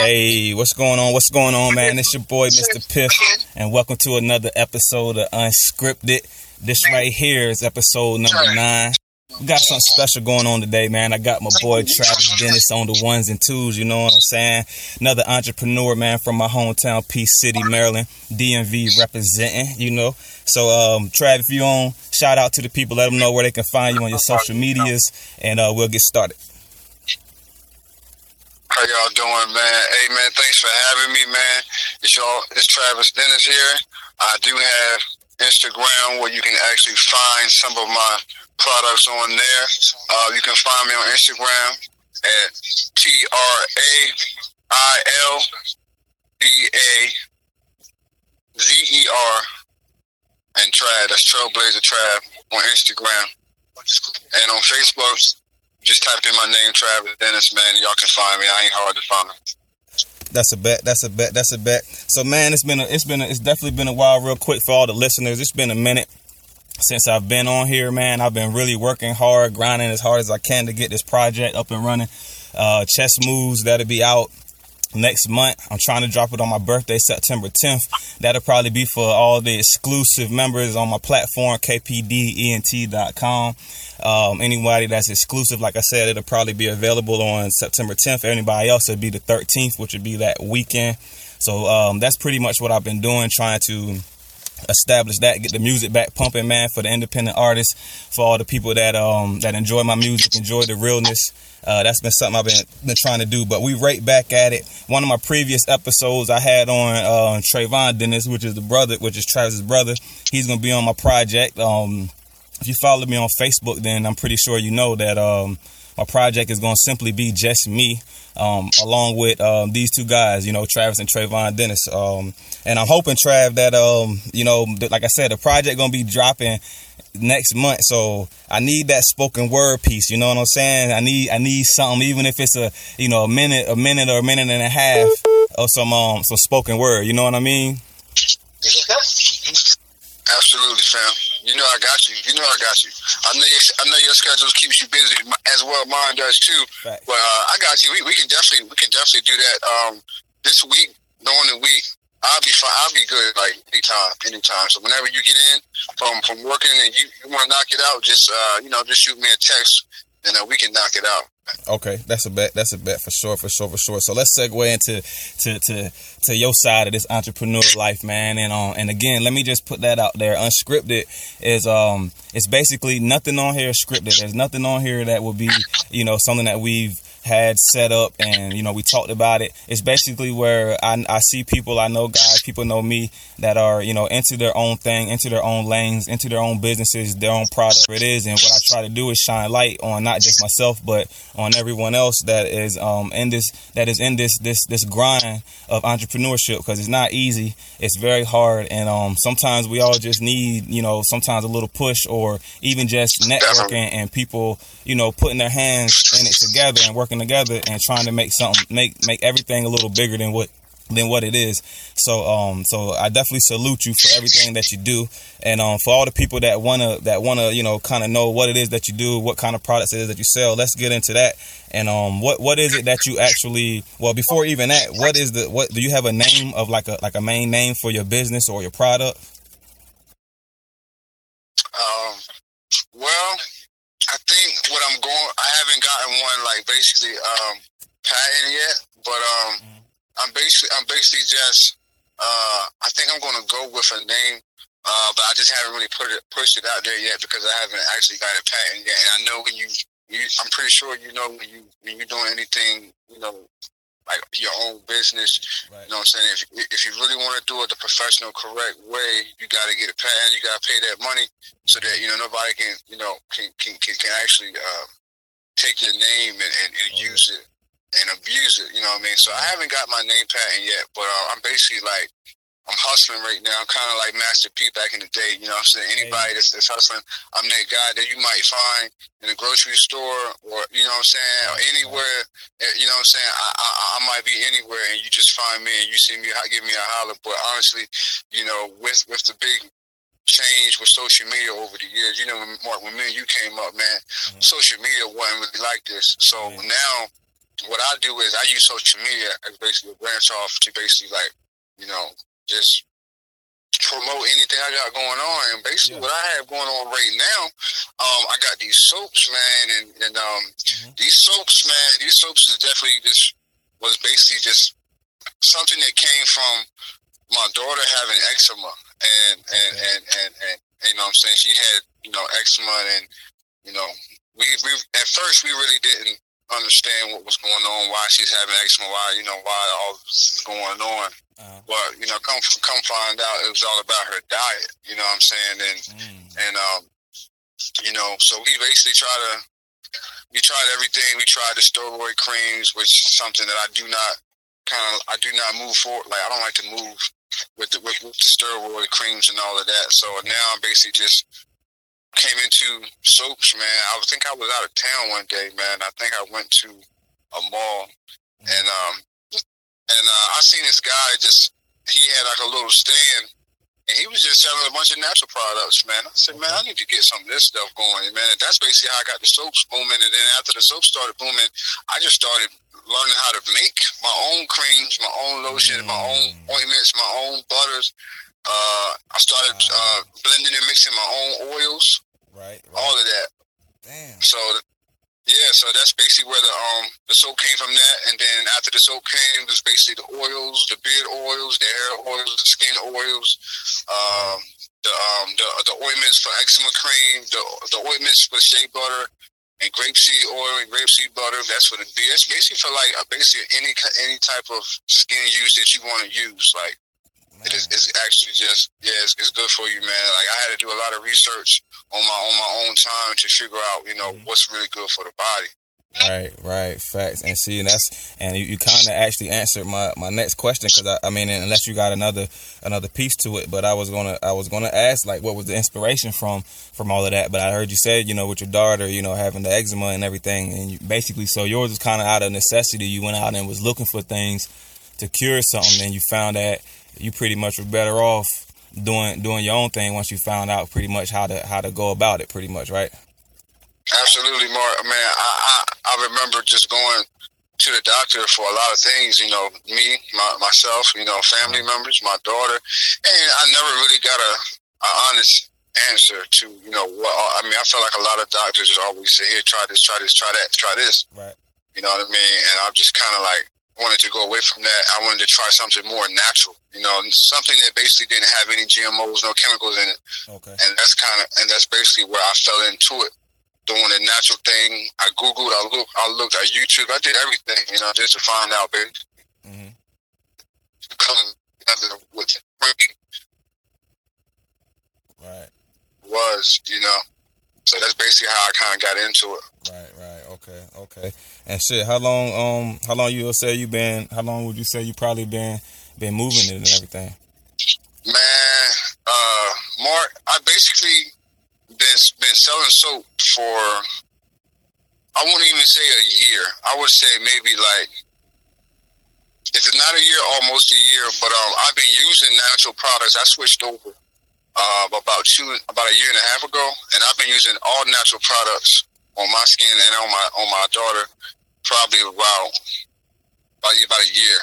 Hey, what's going on? What's going on, man? It's your boy, Mr. Piff, and welcome to another episode of Unscripted. This right here is episode number nine. We got something special going on today, man. I got my boy Travis Dennis on the ones and twos, you know what I'm saying? Another entrepreneur, man, from my hometown, Peace City, Maryland. DMV representing, you know. So, um, Trav, if you on, shout out to the people, let them know where they can find you on your social medias, and uh, we'll get started. How y'all doing, man? Hey, man, thanks for having me, man. It's y'all. It's Travis Dennis here. I do have Instagram where you can actually find some of my products on there. Uh, you can find me on Instagram at T R A I L B A Z E R and Trav. That's Trailblazer Trav on Instagram. And on Facebook, just type in my name, Travis Dennis, man. Y'all can find me. I ain't hard to find. That's a bet. That's a bet. That's a bet. So, man, it's been a, it's been a, it's definitely been a while. Real quick for all the listeners, it's been a minute since I've been on here, man. I've been really working hard, grinding as hard as I can to get this project up and running. Uh, chess moves that'll be out next month. I'm trying to drop it on my birthday, September 10th. That'll probably be for all the exclusive members on my platform, kpdent.com. Um, anybody that's exclusive, like I said, it'll probably be available on September 10th. Anybody else, it'll be the 13th, which would be that weekend. So um, that's pretty much what I've been doing, trying to establish that, get the music back pumping, man, for the independent artists, for all the people that um that enjoy my music, enjoy the realness. Uh, that's been something I've been been trying to do. But we right back at it. One of my previous episodes I had on uh, Trayvon Dennis, which is the brother, which is Travis's brother. He's gonna be on my project. Um, if you follow me on Facebook, then I'm pretty sure you know that um, my project is gonna simply be just me um, along with um, these two guys, you know, Travis and Trayvon Dennis. Um, and I'm hoping, Trav, that, um, you know, like I said, the project going to be dropping next month. So I need that spoken word piece. You know what I'm saying? I need I need something, even if it's a you know a minute, a minute or a minute and a half of some um some spoken word. You know what I mean? Absolutely, fam. You know I got you. You know I got you. I know your, I know your schedule keeps you busy as well. Mine does too. Right. But uh, I got you. We, we can definitely we can definitely do that. Um, this week, during the week, I'll be fine. I'll be good like anytime, anytime. So whenever you get in from from working and you, you want to knock it out, just uh, you know, just shoot me a text and uh, we can knock it out. Okay, that's a bet. That's a bet for sure, for sure, for sure. So let's segue into to to to your side of this entrepreneur life, man. And um and again, let me just put that out there. Unscripted is um it's basically nothing on here scripted. There's nothing on here that will be you know something that we've had set up and you know we talked about it. It's basically where I, I see people i know guys people know me that are you know into their own thing into their own lanes into their own businesses their own product it is. And what i try to do is shine light on not just myself but on everyone else that is um in this that is in this this this grind of entrepreneurship because it's not easy. It's very hard. And um sometimes we all just need you know sometimes a little push or even just networking and people you know putting their hands in it together and working working together and trying to make something make make everything a little bigger than what than what it is. So um so I definitely salute you for everything that you do. And um for all the people that wanna that wanna, you know, kinda know what it is that you do, what kind of products it is that you sell, let's get into that. And um what what is it that you actually well before even that, what is the what do you have a name of like a like a main name for your business or your product? Um well I think what I'm going, I haven't gotten one like basically um, patent yet, but um, mm-hmm. I'm basically, I'm basically just, uh, I think I'm going to go with a name, uh, but I just haven't really put it, pushed it out there yet because I haven't actually got a patent yet. And I know when you, you I'm pretty sure you know when you when you're doing anything, you know, like your own business. Right. You know what I'm saying? If, if you really want to do it the professional, correct way, you got to get a patent. You got to pay that money so that you know nobody can you know can can can, can actually uh, take your name and, and, and oh, use it and abuse it. You know what I mean? So I haven't got my name patent yet, but uh, I'm basically like I'm hustling right now. I'm kind of like Master P back in the day. You know what I'm saying? Anybody that's, that's hustling, I'm that guy that you might find in a grocery store or, you know what I'm saying, or anywhere. Eh, you know what I'm saying? I, I, I might be anywhere and you just find me and you see me, give me a holler. But honestly, you know, with, with the big change with social media over the years, you know, when, Mark, when me and you came up, man, mm-hmm. social media wasn't really like this. So mm-hmm. now, what I do is I use social media as basically a branch off to basically like, you know, just promote anything I got going on. And basically, yeah. what I have going on right now, um, I got these soaps, man, and, and um, mm-hmm. these soaps, man, these soaps is definitely just was basically just something that came from my daughter having eczema, and and and, and, and, and you know what I'm saying she had you know eczema, and you know we we at first we really didn't understand what was going on, why she's having eczema, why you know why all this is going on. Uh-huh. But you know, come come find out, it was all about her diet. You know what I'm saying? And mm. and um, you know, so we basically try to we tried everything. We tried the steroid creams, which is something that I do not kind of I do not move forward. Like I don't like to move with the with, with the steroid creams and all of that. So now I'm basically just came into soaps, man. I think I was out of town one day, man. I think I went to a mall and um and uh, I seen this guy just he had like a little stand and he was just selling a bunch of natural products, man. I said, man, I need to get some of this stuff going, man. And that's basically how I got the soaps booming. And then after the soaps started booming, I just started learning how to make my own creams, my own lotion, mm. my own ointments, my own butters. Uh, I started uh, blending and mixing my own oils. Right, right. All of that. Damn. So yeah, so that's basically where the um the soap came from that, and then after the soap came was basically the oils, the beard oils, the hair oils, the skin oils, um, the um the the ointments for eczema cream, the the ointments for shea butter, and grapeseed oil and grapeseed butter. That's for the beard. It's basically for like basically any any type of skin use that you want to use, like it is, it's actually just yeah, it's, it's, good for you, man. Like I had to do a lot of research on my on my own time to figure out, you know, mm-hmm. what's really good for the body. Right, right, facts, and see, and that's, and you, you kind of actually answered my, my next question because I, I mean, unless you got another another piece to it, but I was gonna I was gonna ask like what was the inspiration from from all of that, but I heard you say you know with your daughter, you know having the eczema and everything, and you, basically so yours was kind of out of necessity. You went out and was looking for things to cure something, and you found that you pretty much were better off doing doing your own thing once you found out pretty much how to how to go about it pretty much right? Absolutely mark. Man i i, I remember just going to the doctor for a lot of things you know me my, myself you know family members my daughter. And i never really got a, a honest answer to you know what i mean i felt like a lot of doctors just always say here try this try this try that try this. Right. You know what i mean? And i'm just kind of like wanted to go away from that. I wanted to try something more natural, you know, something that basically didn't have any GMOs, no chemicals in it. Okay. And that's kind of, and that's basically where I fell into it, doing a natural thing. I googled, I looked, I looked at YouTube, I did everything, you know, just to find out, basically. Mm-hmm. Come together with right was, you know. So that's basically how I kind of got into it. Right, right, okay, okay. And shit, how long, um, how long you say you been? How long would you say you probably been been moving it and everything? Man, uh, Mark, I basically been been selling soap for I won't even say a year. I would say maybe like if it's not a year, almost a year. But um, I've been using natural products. I switched over uh, about two, about a year and a half ago, and I've been using all natural products on my skin and on my on my daughter probably about about, about a year.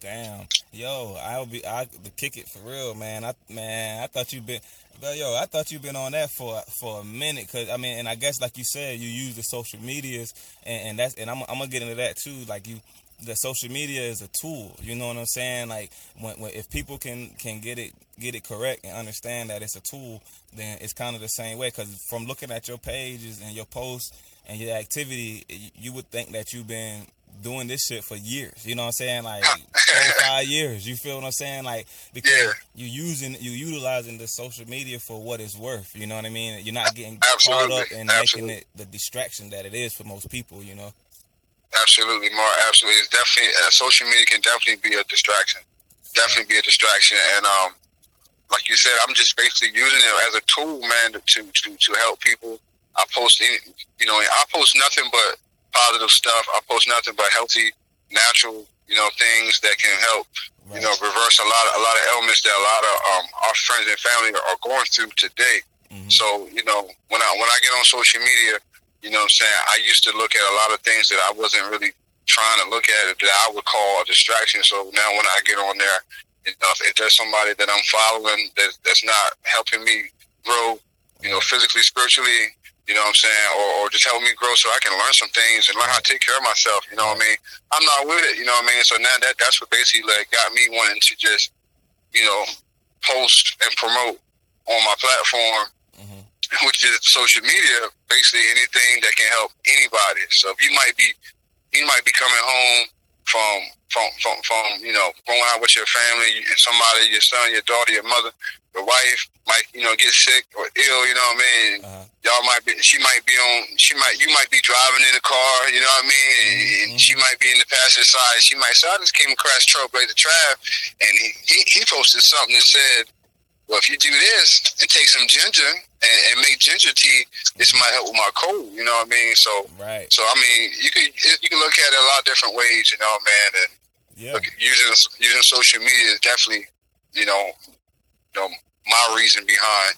Damn, yo, I'll be I kick it for real, man. I man, I thought you'd been, but yo, I thought you'd been on that for for a minute, cause I mean, and I guess like you said, you use the social medias, and, and that's and I'm I'm gonna get into that too. Like you, the social media is a tool. You know what I'm saying? Like when, when if people can can get it get it correct and understand that it's a tool, then it's kind of the same way. Because from looking at your pages and your posts and your activity, you would think that you've been doing this shit for years. You know what I'm saying? Like four, five years. You feel what I'm saying? Like because yeah. you using you utilizing the social media for what it's worth. You know what I mean? You're not getting Absolutely. caught up and making it the distraction that it is for most people. You know. Absolutely, more Absolutely, it's definitely uh, social media can definitely be a distraction. Definitely be a distraction, and um, like you said, I'm just basically using it as a tool, man, to to to help people. I post, any, you know, I post nothing but positive stuff. I post nothing but healthy, natural, you know, things that can help, right. you know, reverse a lot of a lot of ailments that a lot of um, our friends and family are going through today. Mm-hmm. So, you know, when I when I get on social media, you know what I'm saying? I used to look at a lot of things that I wasn't really trying to look at that I would call a distraction. So now when I get on there, you know, if, if there's somebody that I'm following that, that's not helping me grow, you know, physically, spiritually, you know what I'm saying, or, or just help me grow so I can learn some things and learn how to take care of myself. You know what I mean? I'm not with it. You know what I mean? So now that that's what basically like got me wanting to just, you know, post and promote on my platform. Which is social media. Basically, anything that can help anybody. So if you might be, you might be coming home from from from from you know going out with your family and somebody, your son, your daughter, your mother, your wife might you know get sick or ill. You know what I mean? Uh-huh. Y'all might be. She might be on. She might. You might be driving in the car. You know what I mean? And, mm-hmm. she might be in the passenger side. She might say, "I just came across Trailblazer Trav," and he, he he posted something that said well, if you do this and take some ginger and, and, make ginger tea, this might help with my cold. You know what I mean? So, right. So I mean, you can you can look at it a lot of different ways. You know, man. And yeah. Look, using using social media is definitely, you know, you know my reason behind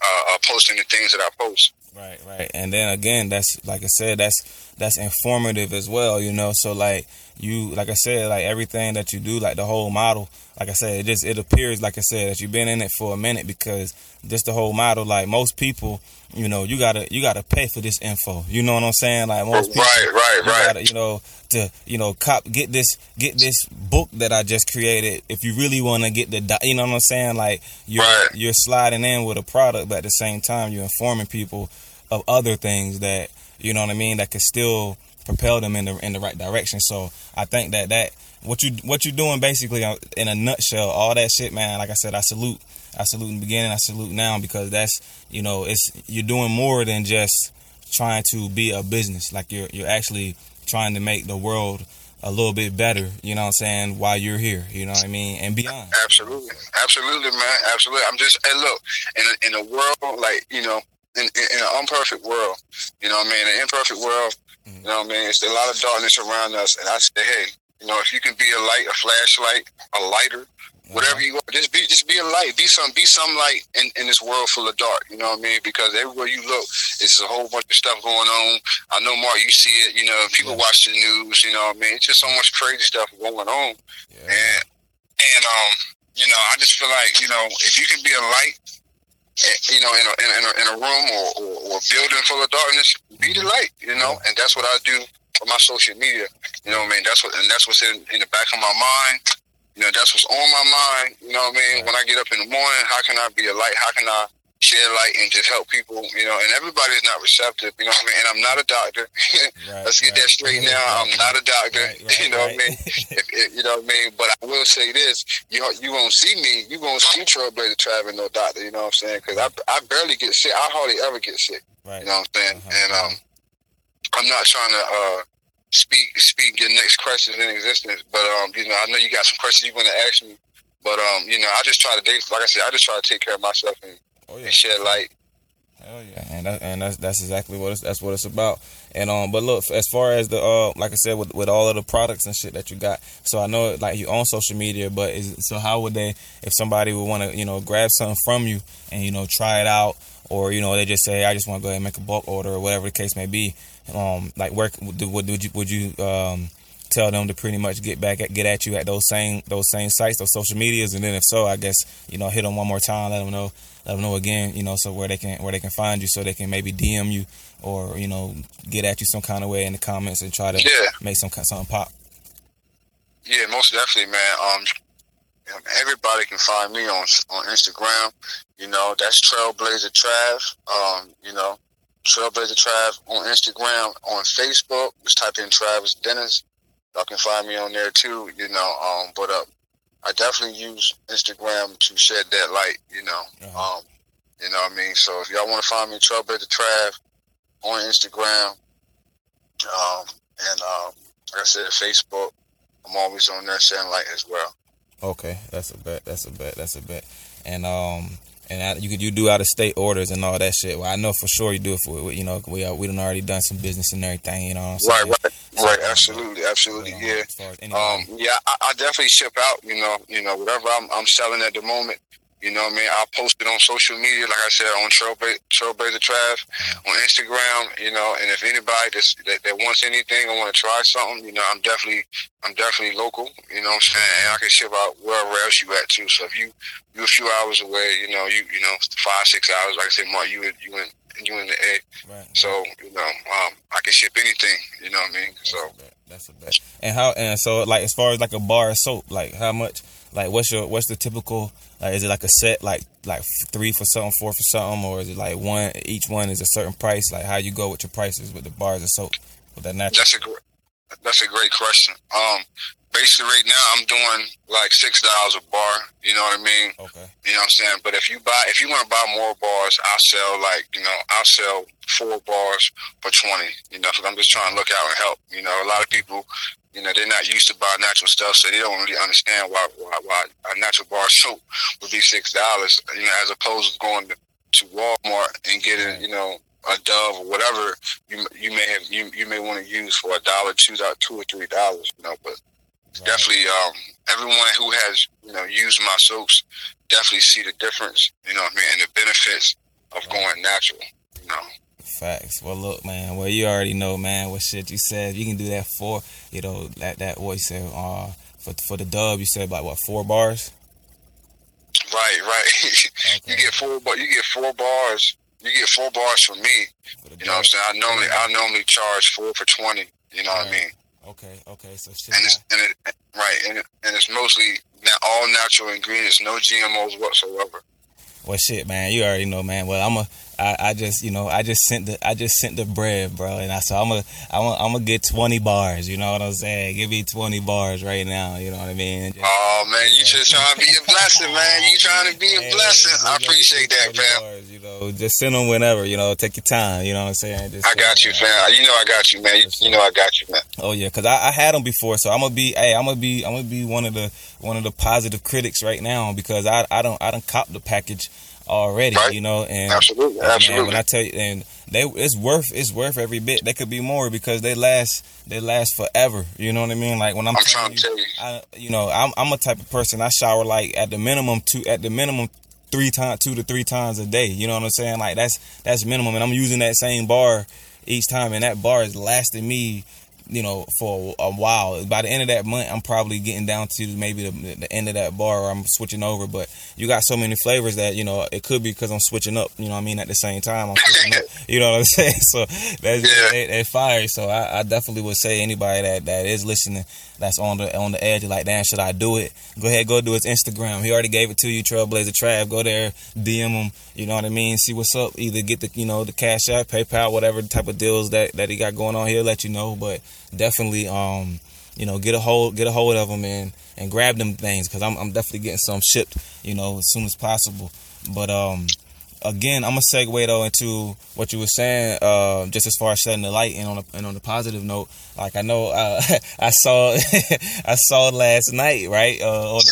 uh, uh, posting the things that I post. Right, right. And then again, that's like I said, that's that's informative as well. You know, so like you like I said, like everything that you do, like the whole model, like I said, it just it appears like I said that you've been in it for a minute because just the whole model, like most people, you know, you gotta you gotta pay for this info. You know what I'm saying? Like most people, right, right, you right. Gotta, you know, to you know, cop get this get this book that I just created. If you really want to get the, you know what I'm saying? Like you're right. you're sliding in with a product, but at the same time you're informing people of other things that you know what I mean that could still propel them in the in the right direction. So I think that that what you what you're doing basically uh, in a nutshell, all that shit, man. Like I said, I salute. I salute in the beginning. I salute now because that's you know it's you're doing more than just trying to be a business. Like you're you're actually trying to make the world a little bit better, you know what I'm saying, while you're here, you know what I mean, and beyond. Absolutely. Absolutely, man. Absolutely. I'm just, hey, look, in a, in a world like, you know, in, in, in an imperfect world, you know what I mean, an imperfect world, Mm-hmm. You know what I mean? It's a lot of darkness around us, and I say, hey, you know, if you can be a light, a flashlight, a lighter, whatever uh-huh. you want, just be just be a light, be some be some light in, in this world full of dark. You know what I mean? Because everywhere you look, it's a whole bunch of stuff going on. I know, Mark, you see it. You know, people watch the news. You know what I mean? It's just so much crazy stuff going on, yeah. and and um, you know, I just feel like you know, if you can be a light eh, you know, in a, in a, in a room or, or, or, a building full of darkness, be the mm-hmm. light, you know, and that's what I do for my social media. You know what I mean? That's what, and that's what's in, in the back of my mind. You know, that's what's on my mind. You know what I mean? When I get up in the morning, how can I be a light? How can I shed light and just help people, you know, and everybody's not receptive, you know what I mean? And I'm not a doctor. Right, Let's get right. that straight now. I'm not a doctor, right, you know what I mean? if, if, you know what I mean? But I will say this, you you won't see me, you won't see Trailblazer traveling no doctor, you know what I'm saying? Because I, I barely get sick. I hardly ever get sick, you know what I'm saying? Uh-huh. And um, I'm not trying to uh, speak speak your next questions in existence, but um, you know, I know you got some questions you want to ask me. But um, you know, I just try to, like I said, I just try to take care of myself and Oh yeah. And shed light. Hell yeah, and that, and that's that's exactly what it's, that's what it's about. And um, but look, as far as the uh, like I said, with with all of the products and shit that you got, so I know like you own social media, but is so how would they, if somebody would want to, you know, grab something from you and you know try it out, or you know they just say I just want to go ahead and make a bulk order or whatever the case may be, um, like where would, would you would you um tell them to pretty much get back at, get at you at those same those same sites, those social medias, and then if so, I guess you know hit them one more time, let them know, let them know again, you know, so where they can where they can find you, so they can maybe DM you or you know get at you some kind of way in the comments and try to yeah. make some something pop. Yeah, most definitely, man. Um, everybody can find me on on Instagram. You know, that's Trailblazer Trav. Um, you know, Trailblazer Trav on Instagram, on Facebook. Just type in Travis Dennis. Y'all can find me on there too, you know. Um, but uh, I definitely use Instagram to shed that light, you know. Uh-huh. Um, you know what I mean? So if y'all want to find me, Trailblazer Trav on Instagram, um, and um, like I said, Facebook, I'm always on there shedding light as well. Okay, that's a bet. That's a bet. That's a bet. And um, and I, you could you do out of state orders and all that shit. Well, I know for sure you do it for you know we uh, we done already done some business and everything. You know. right, right, right. Absolutely, absolutely. Um, yeah. Um, yeah, I, I, definitely ship out. You know, you know whatever I'm, I'm selling at the moment. You know what I mean? I'll post it on social media, like I said, on Trailblazer, Trailblazer Trav, on Instagram. You know, and if anybody that's, that, that wants anything or want to try something, you know, I'm definitely I'm definitely local. You know what I'm saying? And I can ship out wherever else you at too. So if you you a few hours away, you know, you you know five six hours, like I said, Mark, you you in you in the A. Right. So you know, um, I can ship anything. You know what I mean? That's so a that's a bet. And how and so like as far as like a bar of soap, like how much? Like what's your what's the typical? Like is it like a set like like three for something, four for something, or is it like one each one is a certain price? Like how you go with your prices with the bars of soap with that natural? That's a great that's a great question. Um, basically right now I'm doing like six dollars a bar. You know what I mean? Okay. You know what I'm saying? But if you buy, if you want to buy more bars, I'll sell like you know I'll sell four bars for twenty. You know, because I'm just trying to look out and help. You know, a lot of people, you know, they're not used to buy natural stuff, so they don't really understand why why, why a natural bar soap would be six dollars. You know, as opposed to going to, to Walmart and getting you know a dove or whatever you you may have you, you may want to use for a dollar, two, two or three dollars. You know, but Right. Definitely, um, everyone who has you know used my soaps definitely see the difference. You know, what I mean, and the benefits of right. going natural. You know. Facts. Well, look, man. Well, you already know, man. What shit you said. You can do that for, you know, that that what you said. Uh, for for the dub, you said about what four bars. Right, right. Okay. you get four, but you get four bars. You get four bars from me. You know what I'm saying? I normally I normally charge four for twenty. You know right. what I mean? Okay, okay. So and it's, and it, right, and, it, and it's mostly all natural ingredients, no GMOs whatsoever. Well, shit, man, you already know, man. Well, I'm a, I, I just, you know, I just sent the, I just sent the bread, bro, and I so I'm a, I'm a, I'm gonna get 20 bars. You know what I'm saying? Give me 20 bars right now. You know what I mean? Just, oh man, you just trying to be a blessing, man. You trying to be a blessing. I appreciate that, fam. Bars, you know, just send them whenever. You know, take your time. You know what I'm saying? Just I got you, fam. You know I got you, man. You, you know I got you, man. Oh yeah, cause I, I had them before, so I'm gonna be, hey, I'm gonna be, I'm gonna be one of the, one of the positive critics right now because I, I don't, I don't cop the package already, right. you know. And absolutely, absolutely. Man, when I tell you, and they, it's worth, it's worth every bit. They could be more because they last, they last forever. You know what I mean? Like when I'm, I'm trying to tell you, I, you know, I'm, I'm a type of person. I shower like at the minimum two, at the minimum three times, two to three times a day. You know what I'm saying? Like that's that's minimum, and I'm using that same bar each time, and that bar is lasting me you know, for a while. By the end of that month, I'm probably getting down to maybe the, the end of that bar or I'm switching over. But you got so many flavors that, you know, it could be because I'm switching up, you know I mean? At the same time, I'm switching up, you know what I'm saying? So that's yeah. that, that fire. So I, I, definitely would say anybody that, that is listening that's on the on the edge, like, damn, should I do it? Go ahead, go do his Instagram. He already gave it to you, Trailblazer Trav. Go there, DM him, you know what I mean? See what's up. Either get the, you know, the cash app, PayPal, whatever type of deals that, that he got going on, he'll let you know. But definitely, um, you know, get a hold, get a hold of them and and grab them things because I'm I'm definitely getting some shipped, you know, as soon as possible. But um, again, I'm gonna segue though into what you were saying, uh, just as far as shedding the light and on a, and on the positive note. Like I know uh, I saw I saw last night, right? Uh, on,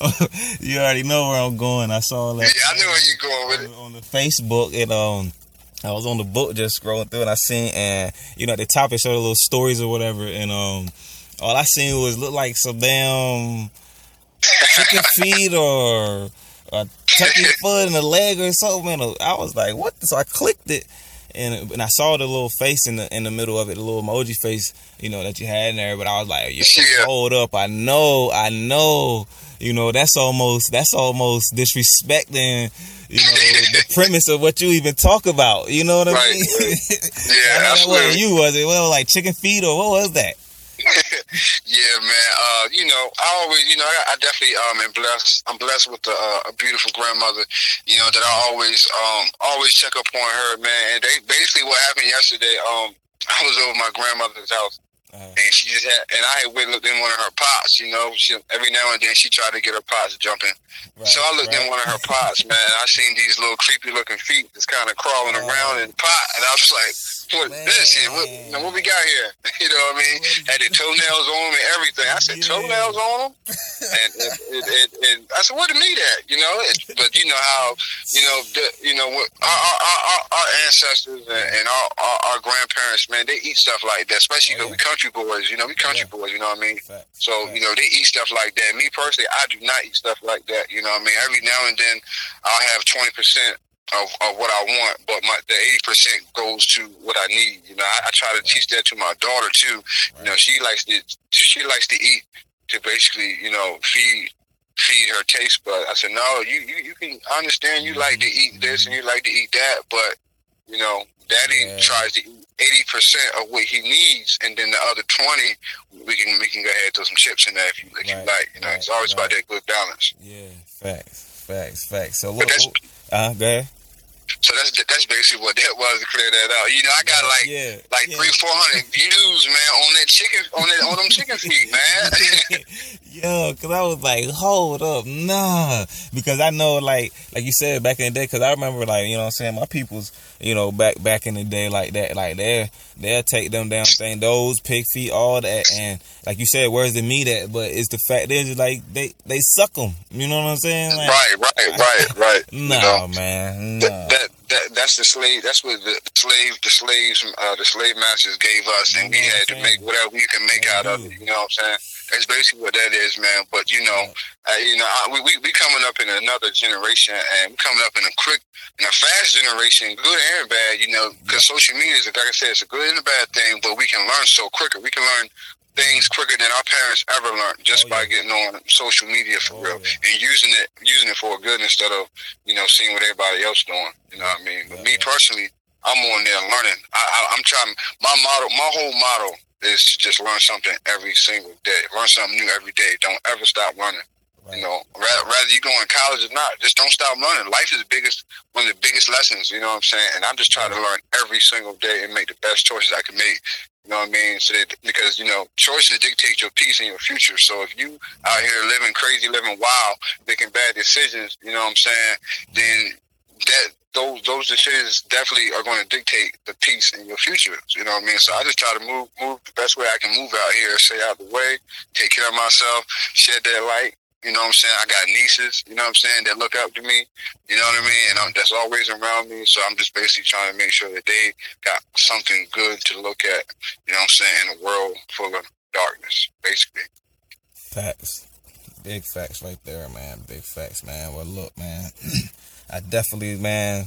on you already know where I'm going. I saw last. Yeah, I know where you're going with it on the Facebook and um I was on the book just scrolling through and I seen and you know at the top it showed little stories or whatever and um all I seen was look like some damn chicken feet or a turkey foot and a leg or something. And I was like, what? So I clicked it and and I saw the little face in the in the middle of it, the little emoji face, you know, that you had in there. But I was like, yeah, hold up, I know, I know, you know, that's almost that's almost disrespecting you know, the premise of what you even talk about. You know what I right, mean? Yeah, absolutely. you was it? Well, like chicken feet or what was that? Yeah, man. Uh, you know, I always, you know, I, I definitely um am blessed. I'm blessed with a, uh, a beautiful grandmother. You know that I always um always check up on her, man. And they basically what happened yesterday. Um, I was over my grandmother's house, uh-huh. And she just had, and I had went looked in one of her pots. You know, she every now and then she tried to get her pots jumping. Right, so I looked right. in one of her pots, man. I seen these little creepy looking feet just kind of crawling uh, around in the pot, and I was like, "What man. this here? What, what we got here?" You know what I mean? Had the toenails on them and everything. I said, yeah. "Toenails on them?" and, and, and, and, I said, "What to me that?" You know, but you know how you know the, you know what our, our, our, our ancestors and, our, our, our grandparents, man, they eat stuff like that, especially because oh, yeah. we country boys. You know, we country Yeah. boys. You know what I mean? Facts. So Facts. you know, they eat stuff like that. Me personally, I do not eat stuff like that. You know what I mean? Every now and then, I'll have twenty percent. Of, of what I want, but my the eighty percent goes to what I need. You know, I, I try to teach that to my daughter too. You know, she likes to she likes to eat to basically, you know, feed feed her taste bud. I said, no, you you, you can I understand you like to eat this and you like to eat that, but you know, daddy Yeah. tries to eat eighty percent of what he needs and then the other twenty we can we can go ahead and throw some chips in there if you if you like. You know, it's right, always about that good balance. Yeah, facts, facts, facts. So look, uh, go ahead. So that's that's basically what that was to clear that out. You know, I got like yeah, like yeah. three, four hundred views, man, on that chicken on that on them chicken feet, man. Yo, cause I was like, hold up, nah, because I know, like, like you said back in the day, cause I remember, like, you know, what I'm saying my people's, you know, back back in the day, like that, like they they'll take them down thing, those pig feet, all that, and like you said, where's the meat at? But it's the fact is, like they they suck them, you know what I'm saying? Like, right, right, right, right. You know? man, no. that, that that that's the slave. That's what the slave, the slaves, uh, the slave masters gave us, and we You know had to make whatever we can make out of it. You know what I'm saying? That's basically what that is, man. But you know, uh, you know, I, we, we we coming up in another generation, and we coming up in a quick, in a fast generation, good and bad. You know, because social media is, like I said, it's a good and a bad thing, but we can learn so quicker. We can learn things quicker than our parents ever learned just Oh, by getting on social media for Oh, real yeah. and using it using it for good instead of you know seeing what everybody else doing. You know what I mean? But Yeah, me yeah. personally, I'm on there learning. I, I, I'm trying. My model my whole motto is to just learn something every single day. Learn something new every day. Don't ever stop learning. Right. You know, rather, rather you go in college or not, just don't stop learning. Life is the biggest, one of the biggest lessons. You know what I'm saying? And I'm just trying to learn every single day and make the best choices I can make. You know what I mean? So that because you know, choices dictate your peace and your future. So if you out here living crazy, living wild, making bad decisions, you know what I'm saying? Then that those those decisions definitely are going to dictate the peace in your future. You know what I mean? So I just try to move move the best way I can move out here, stay out the way, take care of myself, shed that light. You know what I'm saying? I got nieces, you know what I'm saying, that look up to me. You know what I mean? And I'm, that's always around me. So I'm just basically trying to make sure that they got something good to look at. You know what I'm saying? In a world full of darkness, basically. Facts. Big facts right there, man. Big facts, man. Well, look, man. I definitely, man,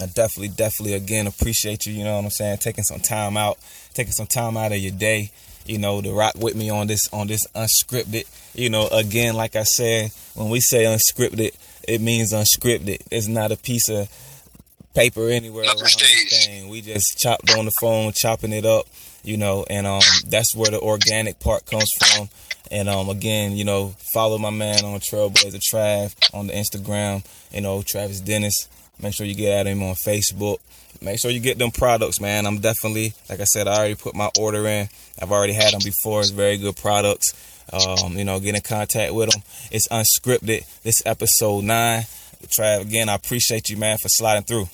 I definitely, definitely, again, appreciate you, you know what I'm saying, taking some time out, taking some time out of your day, you know, to rock with me on this, on this unscripted, you know, again, like I said, when we say unscripted, it means unscripted. It's not a piece of paper anywhere around this thing. We just chopped on the phone, chopping it up, you know, and um that's where the organic part comes from. And um again, you know, follow my man on Trailblazer Trav on the Instagram, you know, Travis Dennis. Make sure you get at him on Facebook. Make sure you get them products, man. I'm definitely, like I said, I already put my order in. I've already had them before. It's very good products. Um, you know, get in contact with them. It's unscripted. This episode nine. Trav, again, I appreciate you, man, for sliding through.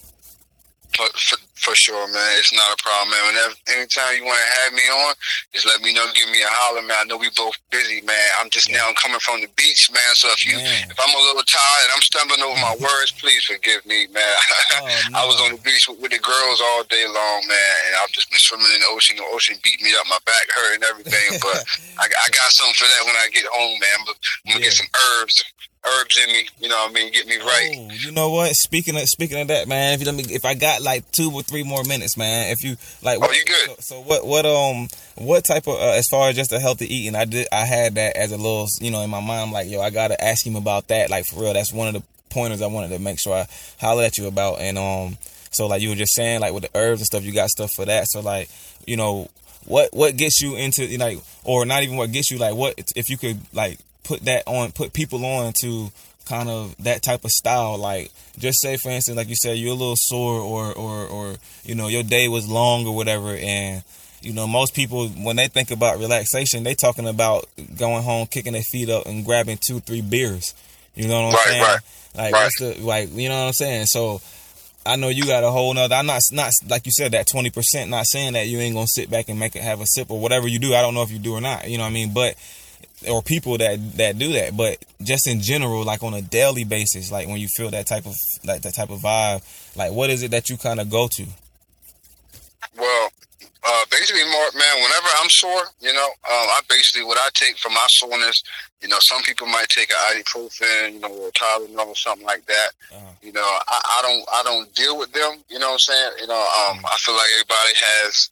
For, for sure, man. It's not a problem, man. Whenever, anytime you want to have me on, just let me know. Give me a holler, man. I know we both busy, man. I'm just now coming from the beach, man. So if you, Man. if I'm a little tired and I'm stumbling over my words, please forgive me, man. Oh, I was on the beach with, with the girls all day long, man, and I've just been swimming in the ocean. The ocean beat me up, my back hurt and everything. But I, I got something for that when I get home, man. I'm, I'm gonna get some herbs, herbs in me. You know what I mean? Get me right. Oh, you know what? Speaking of speaking of that, man, if you let me, if I got like two or three more minutes, man, if you like, Oh, you good. So, so what? What um, what type of uh, as far as just a healthy eating? I did, I had that as a little, you know, in my mind, I'm like, yo, I gotta ask him about that. Like for real, that's one of the pointers I wanted to make sure I holler at you about. And um, so like you were just saying, like with the herbs and stuff, you got stuff for that. So like, you know, what what gets you into you know, like, or not even what gets you like, what if you could like put that on, put people on to kind of that type of style like just say for instance like you said you're a little sore or or or you know your day was long or whatever and you know most people when they think about relaxation they talking about going home kicking their feet up and grabbing two three beers you know what i'm Right, saying right, like right. what's the like you know what i'm saying so I know you got a whole nother. I'm not not like you said that twenty percent. Not saying that you ain't gonna sit back and make it have a sip or whatever you do. I don't know if you do or not. You know what I mean? But or people that that do that. But just in general, like on a daily basis, like when you feel that type of like that type of vibe, like what is it that you kind of go to? Well, uh, basically, Mark, man, whenever I'm sore, you know, um, I basically what I take for my soreness, you know, some people might take an ibuprofen, you know, or Tylenol or something like that. Uh-huh. You know, I, I don't, I don't deal with them. You know what I'm saying? You know, um, mm-hmm. I feel like everybody has,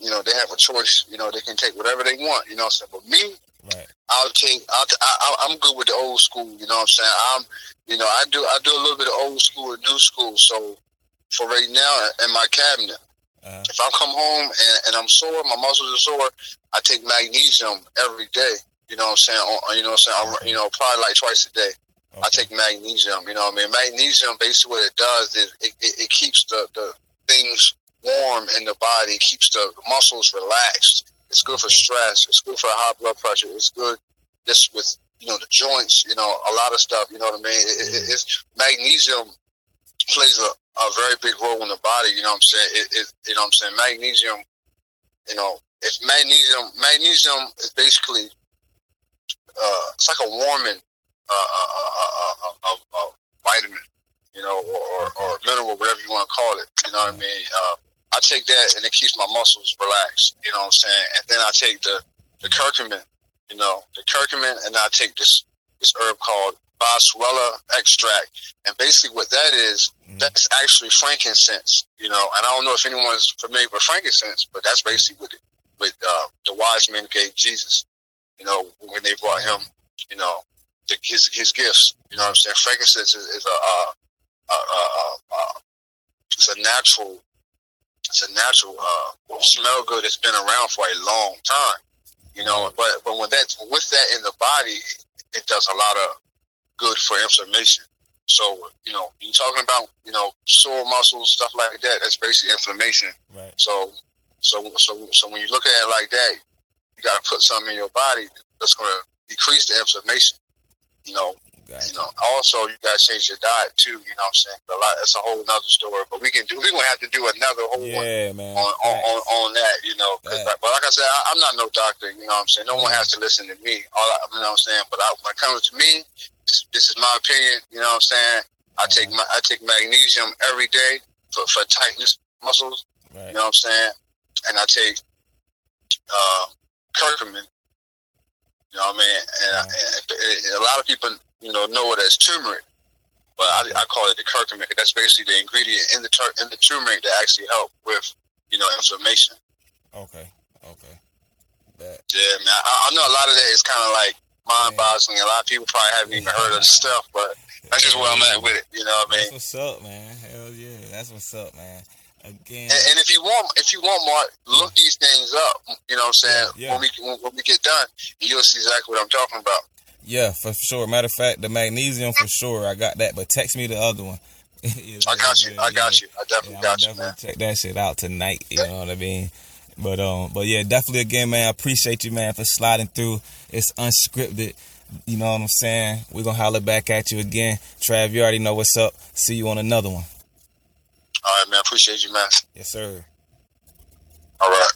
you know, they have a choice. You know, they can take whatever they want. You know what I'm saying? But me, right. I'll take. I'll I, I'm good with the old school. You know what I'm saying? I'm, you know, I do. I do a little bit of old school and new school. So for right now, in my cabinet, uh-huh. If I come home and, and, I'm sore, my muscles are sore, I take magnesium every day. You know what I'm saying? You know what I'm saying? you know, probably like twice a day. Okay. I take magnesium. You know what I mean? Magnesium, basically, what it does is it, it, it keeps the, the things warm in the body, it keeps the muscles relaxed. It's good for stress. It's good for high blood pressure. It's good just with you know the joints. You know a lot of stuff. You know what I mean? It, it, it's magnesium plays a, a very big role in the body. You know what I'm saying? It, it, you know what I'm saying? Magnesium, you know, if magnesium, magnesium is basically, uh, it's like a warming uh, uh, uh, uh vitamin, you know, or, or, mineral, whatever you want to call it. You know what I mean? I take that and it keeps my muscles relaxed. You know what I'm saying? And then I take the, the curcumin, you know, the curcumin, and I take this this herb called boswellia extract. And basically, what that is, mm. that's actually frankincense. You know, and I don't know if anyone's familiar with frankincense, but that's basically what, it, what uh, the wise men gave Jesus. You know, when they brought him, you know, the, his his gifts. You know what I'm saying? Frankincense is, is a, uh, uh, uh, it's a natural, it's a natural uh, smell good. It's been around for a long time. You know, but but when that with that in the body, it does a lot of good for inflammation. So, you know, you're talking about, you know, sore muscles, stuff like that, that's basically inflammation. Right. So, so, so, so when you look at it like that, you got to put something in your body that's going to decrease the inflammation. You know, Gotcha. You know, also you gotta change your diet too. You know what I'm saying? A lot. That's a whole other story. But we can do. We're gonna have to do another whole yeah, one man. On, on, on, on that. You know, but like I said, I, am not no doctor. You know what I'm saying? No one has to listen to me. All I, you know what I'm saying. But I, when it comes to me, this is my opinion. You know what I'm saying? I take my I take magnesium every day for, for tightness muscles. Right. You know what I'm saying? And I take uh, curcumin. You know what I mean? And, I, and a lot of people you know, know it as turmeric. But I, I call it the curcumin. That's basically the ingredient in the tur- in the turmeric that actually help with, you know, inflammation. Okay. Okay. That. Yeah, man. I, I, know a lot of that is kind of like mind-boggling. A lot of people probably haven't even heard of the stuff, but that's just where I'm at with it. You know what I mean? That's what's up, man. Hell yeah, that's what's up, man. Again. And, and, if you want, if you want, Mark, look these things up. You know what I'm saying? Yeah, yeah. When we when, when we get done, you'll see exactly what I'm talking about. Yeah, for sure. Matter of fact, the magnesium for sure. I got that, but text me the other one. you know, I got you. I got you. I definitely yeah, got you. Definitely man. check that shit out tonight. You know what I mean? But um, but yeah, definitely again, man. I appreciate you, man, for sliding through. It's unscripted. You know what I'm saying? We're gonna holler back at you again. Trav, you already know what's up. See you on another one. All right, man. Appreciate you, man. Yes, sir. All right.